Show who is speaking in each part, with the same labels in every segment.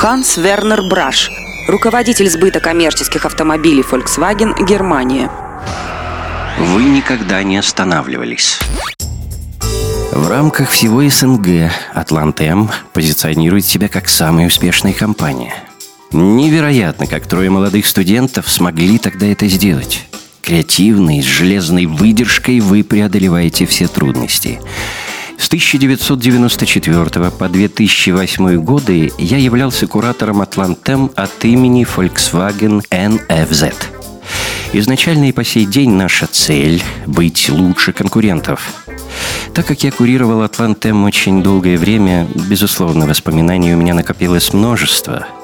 Speaker 1: Ханс Вернер Браш, руководитель сбыта коммерческих автомобилей Volkswagen, Германия.
Speaker 2: Вы никогда не останавливались. В рамках всего СНГ Атлантем позиционирует себя как самая успешная компания. Невероятно, как трое молодых студентов смогли тогда это сделать. Креативный, с железной выдержкой вы преодолеваете все трудности. С 1994 по 2008 годы я являлся куратором Атлантем от имени Volkswagen NFZ. Изначально и по сей день наша цель – быть лучше конкурентов. Так как я курировал Атлантем очень долгое время, безусловно, воспоминаний у меня накопилось множество –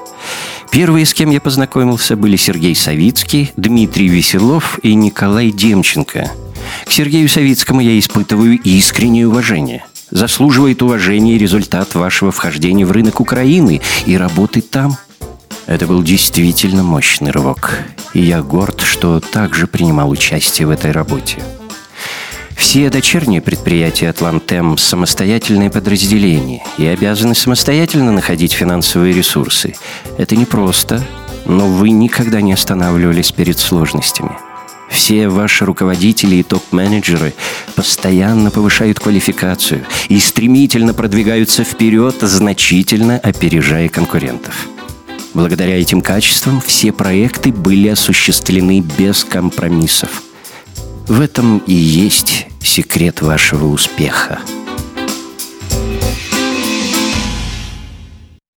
Speaker 2: Первые, с кем я познакомился, были Сергей Савицкий, Дмитрий Веселов и Николай Демченко. К Сергею Савицкому я испытываю искреннее уважение. Заслуживает уважения результат вашего вхождения в рынок Украины и работы там. Это был действительно мощный рывок. И я горд, что также принимал участие в этой работе. Все дочерние предприятия «Атлантем» – самостоятельные подразделения и обязаны самостоятельно находить финансовые ресурсы. Это непросто, но вы никогда не останавливались перед сложностями. Все ваши руководители и топ-менеджеры постоянно повышают квалификацию и стремительно продвигаются вперед, значительно опережая конкурентов. Благодаря этим качествам все проекты были осуществлены без компромиссов – в этом и есть секрет вашего успеха –